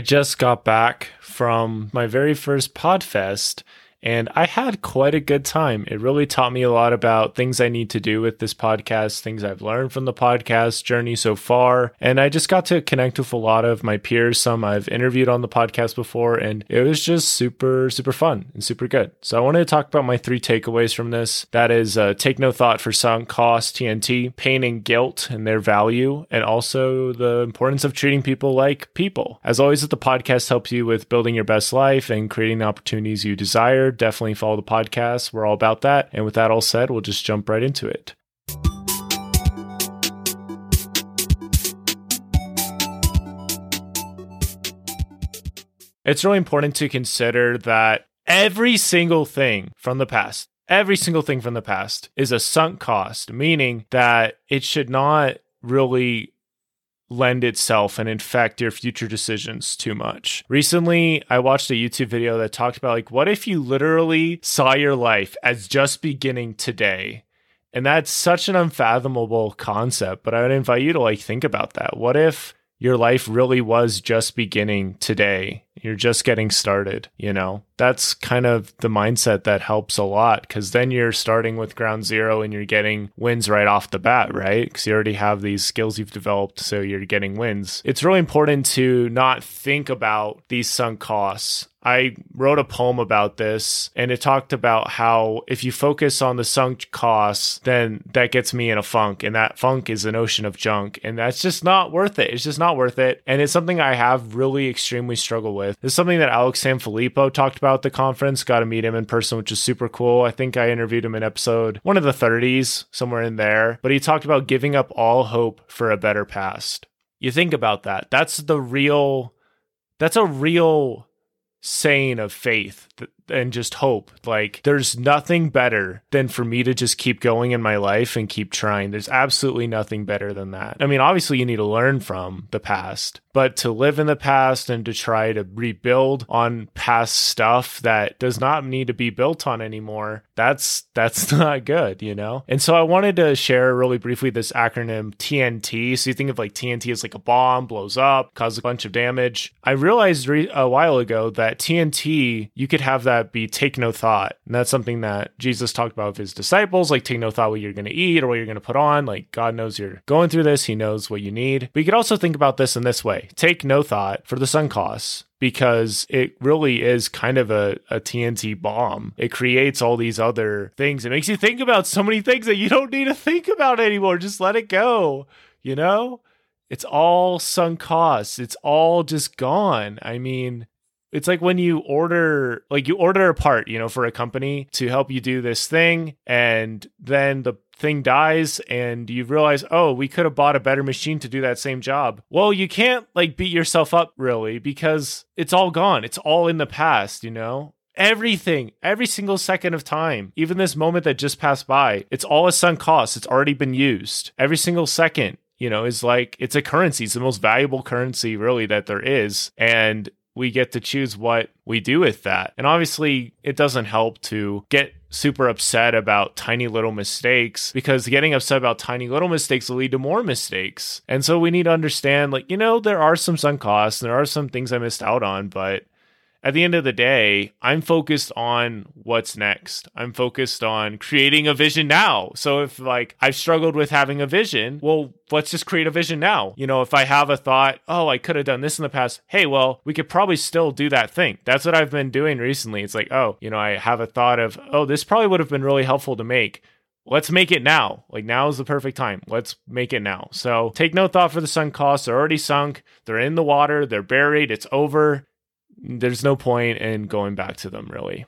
I just got back from my very first Podfest and I had quite a good time. It really taught me a lot about things I need to do with this podcast, things I've learned from the podcast journey so far. And I just got to connect with a lot of my peers, some I've interviewed on the podcast before, and it was just super, super fun and super good. So I wanted to talk about my three takeaways from this. That is uh, take no thought for sunk cost, TNT, pain and guilt and their value, and also the importance of treating people like people. As always, the podcast helps you with building your best life and creating the opportunities you desire definitely follow the podcast. We're all about that. And with that all said, we'll just jump right into it. It's really important to consider that every single thing from the past, every single thing from the past is a sunk cost, meaning that it should not really lend itself and infect your future decisions too much. Recently, I watched a YouTube video that talked about like what if you literally saw your life as just beginning today? And that's such an unfathomable concept, but I would invite you to like think about that. What if your life really was just beginning today. You're just getting started, you know? That's kind of the mindset that helps a lot because then you're starting with ground zero and you're getting wins right off the bat, right? Because you already have these skills you've developed, so you're getting wins. It's really important to not think about these sunk costs I wrote a poem about this and it talked about how if you focus on the sunk costs, then that gets me in a funk and that funk is an ocean of junk and that's just not worth it. It's just not worth it. And it's something I have really extremely struggled with. It's something that Alex Sanfilippo talked about at the conference. Got to meet him in person, which is super cool. I think I interviewed him in episode one of the 30s, somewhere in there. But he talked about giving up all hope for a better past. You think about that. That's the real, that's a real saying of faith and just hope. Like, there's nothing better than for me to just keep going in my life and keep trying. There's absolutely nothing better than that. I mean, obviously, you need to learn from the past, but to live in the past and to try to rebuild on past stuff that does not need to be built on anymore, that's that's not good, you know? And so I wanted to share really briefly this acronym TNT. So you think of like TNT as like a bomb, blows up, causes a bunch of damage. I realized re- a while ago that TNT, you could have that that be take no thought. And that's something that Jesus talked about with his disciples, like take no thought what you're going to eat or what you're going to put on. Like God knows you're going through this, He knows what you need. But you could also think about this in this way take no thought for the sunk costs because it really is kind of a, a TNT bomb. It creates all these other things. It makes you think about so many things that you don't need to think about anymore. Just let it go, you know? It's all sunk costs. It's all just gone. I mean, it's like when you order like you order a part you know for a company to help you do this thing and then the thing dies and you realize oh we could have bought a better machine to do that same job well you can't like beat yourself up really because it's all gone it's all in the past you know everything, every single second of time, even this moment that just passed by, it's all a sunk cost. It's already been used. Every single second, you know, is like it's a currency. It's the most valuable currency really that there is. And we get to choose what we do with that. And obviously, it doesn't help to get super upset about tiny little mistakes because getting upset about tiny little mistakes will lead to more mistakes. And so we need to understand like, you know, there are some sunk costs and there are some things I missed out on, but at the end of the day, I'm focused on what's next. I'm focused on creating a vision now. So if like I've struggled with having a vision, well, let's just create a vision now. You know, if I have a thought, oh, I could have done this in the past, hey, well, we could probably still do that thing. That's what I've been doing recently. It's like, oh, you know, I have a thought of, oh, this probably would have been really helpful to make let's make it now. Like now is the perfect time. Let's make it now. So take no thought for the sunk costs. They're already sunk. They're in the water. They're buried. It's over there's no point in going back to them really.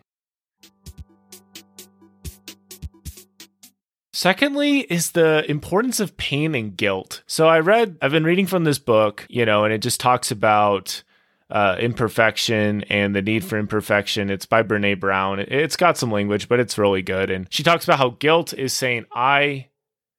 Secondly, is the importance of pain and guilt. So I read, I've been reading from this book, you know, and it just talks about uh, imperfection and the need for imperfection. It's by Brene Brown. It's got some language, but it's really good. And she talks about how guilt is saying, I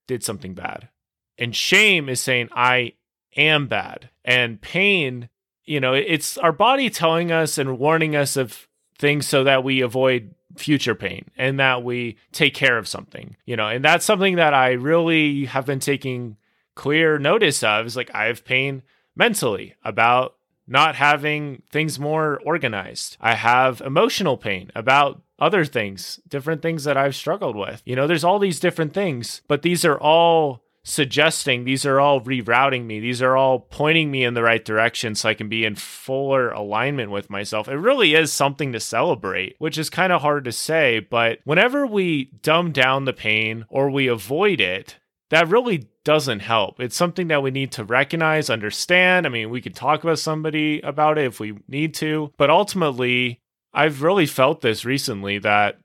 did something bad. And shame is saying, I am bad. And pain you know, it's our body telling us and warning us of things so that we avoid future pain and that we take care of something, you know, and that's something that I really have been taking clear notice of is like I have pain mentally about not having things more organized. I have emotional pain about other things, different things that I've struggled with. You know, there's all these different things, but these are all suggesting, these are all rerouting me, these are all pointing me in the right direction so I can be in fuller alignment with myself. It really is something to celebrate, which is kind of hard to say, but whenever we dumb down the pain or we avoid it, that really doesn't help. It's something that we need to recognize, understand. I mean, we could talk about somebody about it if we need to, but ultimately, I've really felt this recently that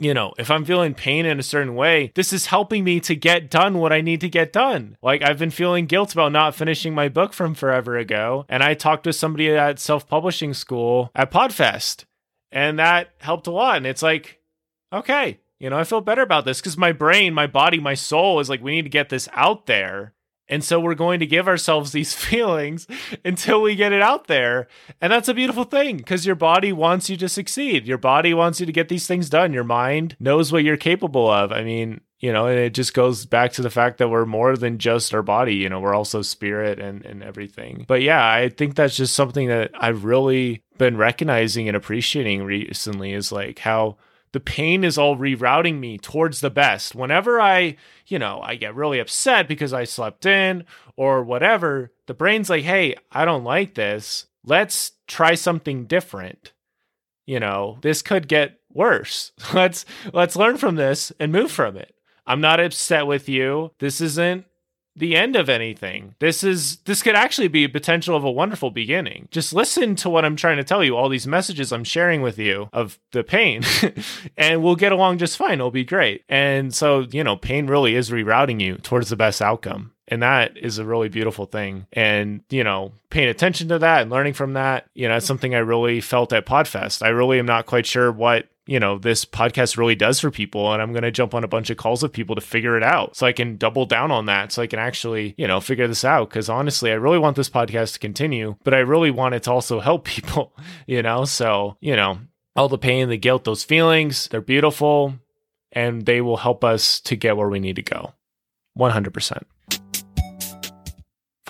you know, if I'm feeling pain in a certain way, this is helping me to get done what I need to get done. Like I've been feeling guilt about not finishing my book from forever ago. And I talked to somebody at self publishing school at Podfest, and that helped a lot. And it's like, okay, you know, I feel better about this because my brain, my body, my soul is like, we need to get this out there. And so we're going to give ourselves these feelings until we get it out there. And that's a beautiful thing because your body wants you to succeed. Your body wants you to get these things done. Your mind knows what you're capable of. I mean, you know, and it just goes back to the fact that we're more than just our body, you know, we're also spirit and, and everything. But yeah, I think that's just something that I've really been recognizing and appreciating recently is like how the pain is all rerouting me towards the best. Whenever I, you know, I get really upset because I slept in or whatever, the brain's like, hey, I don't like this. Let's try something different. You know, this could get worse. Let's let's learn from this and move from it. I'm not upset with you. This isn't the end of anything. This is this could actually be a potential of a wonderful beginning. Just listen to what I'm trying to tell you, all these messages I'm sharing with you of the pain, and we'll get along just fine. It'll be great. And so, you know, pain really is rerouting you towards the best outcome. And that is a really beautiful thing. And, you know, paying attention to that and learning from that, you know, it's something I really felt at Podfest. I really am not quite sure what you know this podcast really does for people and i'm going to jump on a bunch of calls with people to figure it out so i can double down on that so i can actually you know figure this out because honestly i really want this podcast to continue but i really want it to also help people you know? So you know all the pain the guilt those feelings they're beautiful and they will help us to get where we need to go. 100%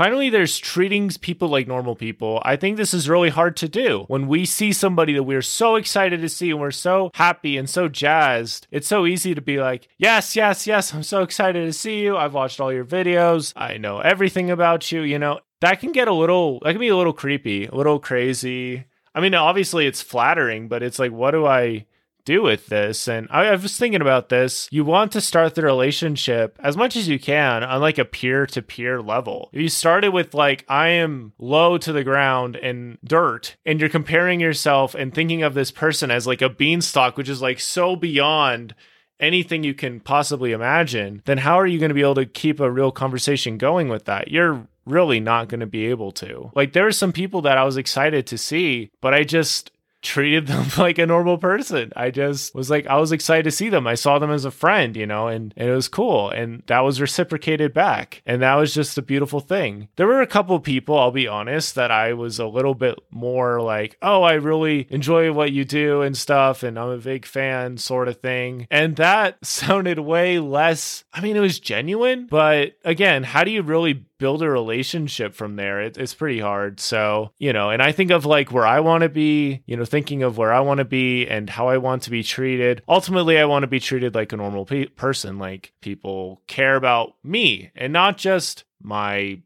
Finally, there's treating people like normal people. I think this is really hard to do. When we see somebody that we're so excited to see and we're so happy and so jazzed, it's so easy to be like, yes, yes, yes, I'm so excited to see you. I've watched all your videos. I know everything about you. You know, that can get a little, that can be a little creepy, a little crazy. I mean, obviously it's flattering, but it's like, what do I do with this. And I, I, was thinking about this. You want to start the relationship as much as you can on like a peer to peer level. If you started with like, I am low to the ground and dirt, and you're comparing yourself and thinking of this person as like a beanstalk, which is like so beyond anything you can possibly imagine, then how are you going to be able to keep a real conversation going with that? You're really not going to be able to. Like, there are some people that I was excited to see, but I just, treated them like a normal person. I just was like, I was excited to see them. I saw them as a friend, you know, and, and it was cool. And that was reciprocated back. And that was just a beautiful thing. There were a couple people, I'll be honest, that I was a little bit more like, oh, I really enjoy what you do and stuff. And I'm a big fan, sort of thing. And that sounded way less, I mean, it was genuine. But again, how do you really build a relationship from there? It, it's pretty hard. So, you know, and I think of like where I want to be, you know, thinking of where I want to be and how I want to be treated. Ultimately, I want to be treated like a normal pe- person. Like people care about me and not just my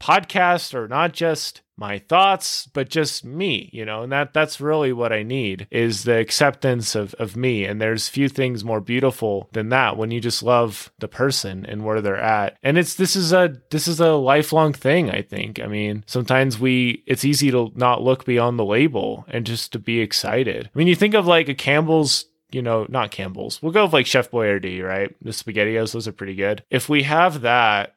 podcast or not just my thoughts but just me you know and that that's really what i need is the acceptance of of me and there's few things more beautiful than that when you just love the person and where they're at and it's this is a this is a lifelong thing i think i mean sometimes we it's easy to not look beyond the label and just to be excited i mean you think of like a campbell's you know, not Campbell's. We'll go with like Chef Boyardee, right? The spaghettios, those are pretty good. If we have that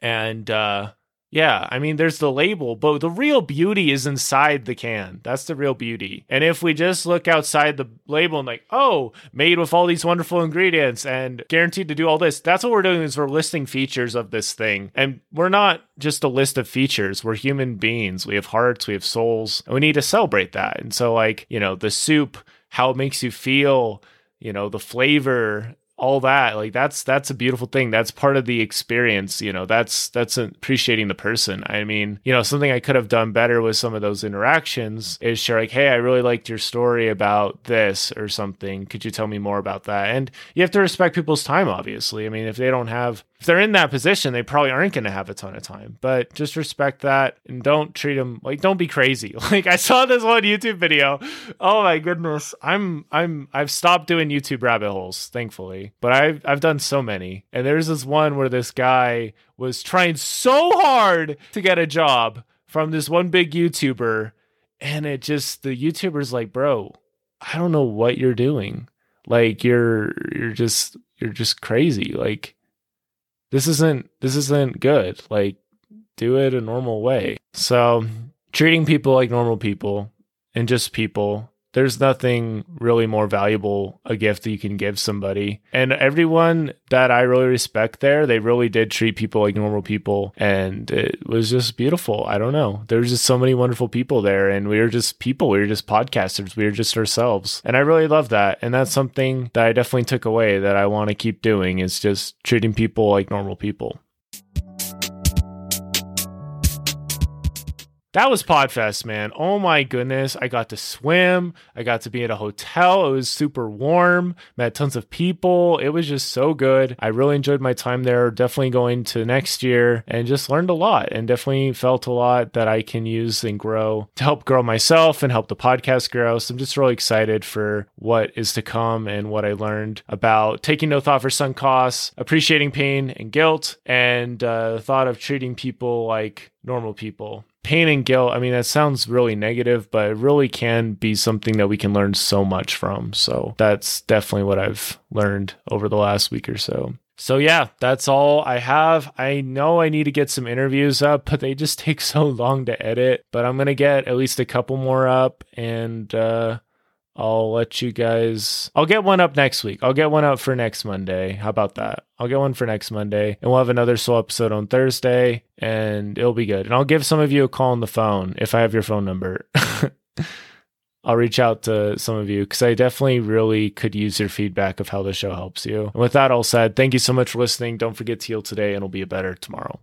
and uh yeah, I mean, there's the label, but the real beauty is inside the can. That's the real beauty. And if we just look outside the label and like, oh, made with all these wonderful ingredients and guaranteed to do all this, that's what we're doing is we're listing features of this thing. And we're not just a list of features. We're human beings. We have hearts, we have souls, and we need to celebrate that. And so, like, you know, the soup, how it makes you feel, you know, the flavor, all that like that's that's a beautiful thing. That's part of the experience you know that's that's appreciating the person. I mean you know something i could have done better with some of those interactions is share like hey i really liked your story about this or something. Could you tell me more about that? And you have to respect people's time obviously. I mean if they don't have if they're in that position they probably aren't going to have a ton of time. But just respect that and don't treat them like don't be crazy. Like i saw this one youtube video. Oh my goodness. I'm i'm i've stopped doing youtube rabbit holes thankfully but I've I've done so many. And there's this one where this guy was trying so hard to get a job from this one big YouTuber, and it just the YouTuber's like, bro, I don't know what you're doing. Like you're you're just you're just crazy. Like this isn't this isn't good. Like do it a normal way. So treating people like normal people and just people there's nothing really more valuable a gift that you can give somebody. And everyone that I really respect there, they really did treat people like normal people. And it was just beautiful. I don't know. There's just so many wonderful people there. And we were just people. We were just podcasters. We were just ourselves. And I really love that. And that's something that I definitely took away that I want to keep doing is just treating people like normal people. That was Podfest, man. Oh my goodness. I got to swim. I got to be at a hotel. It was super warm. Met tons of people. It was just so good. I really enjoyed my time there. Definitely going to next year and just learned a lot and definitely felt a lot that I can use and grow to help grow myself and help the podcast grow. So I'm just really excited for what is to come and what I learned about taking no thought for sunk costs, appreciating pain and guilt, and uh, the thought of treating people like normal people pain and guilt, I mean, that sounds really negative, but it really can be something that we can learn so much from. So that's definitely what I've learned over the last week or so. So yeah, that's all I have. I know I need to get some interviews up, but they just take so long to edit. But I'm gonna get at least a couple more up, and uh, I'll let you guys. I'll get one up next week. I'll get one up for next Monday. How about that? I'll get one for next Monday, and we'll have another soul episode on Thursday, and it'll be good. And I'll give some of you a call on the phone if I have your phone number. I'll reach out to some of you because I definitely really could use your feedback of how the show helps you. And with that all said, thank you so much for listening. Don't forget to heal today, and it'll be a better tomorrow.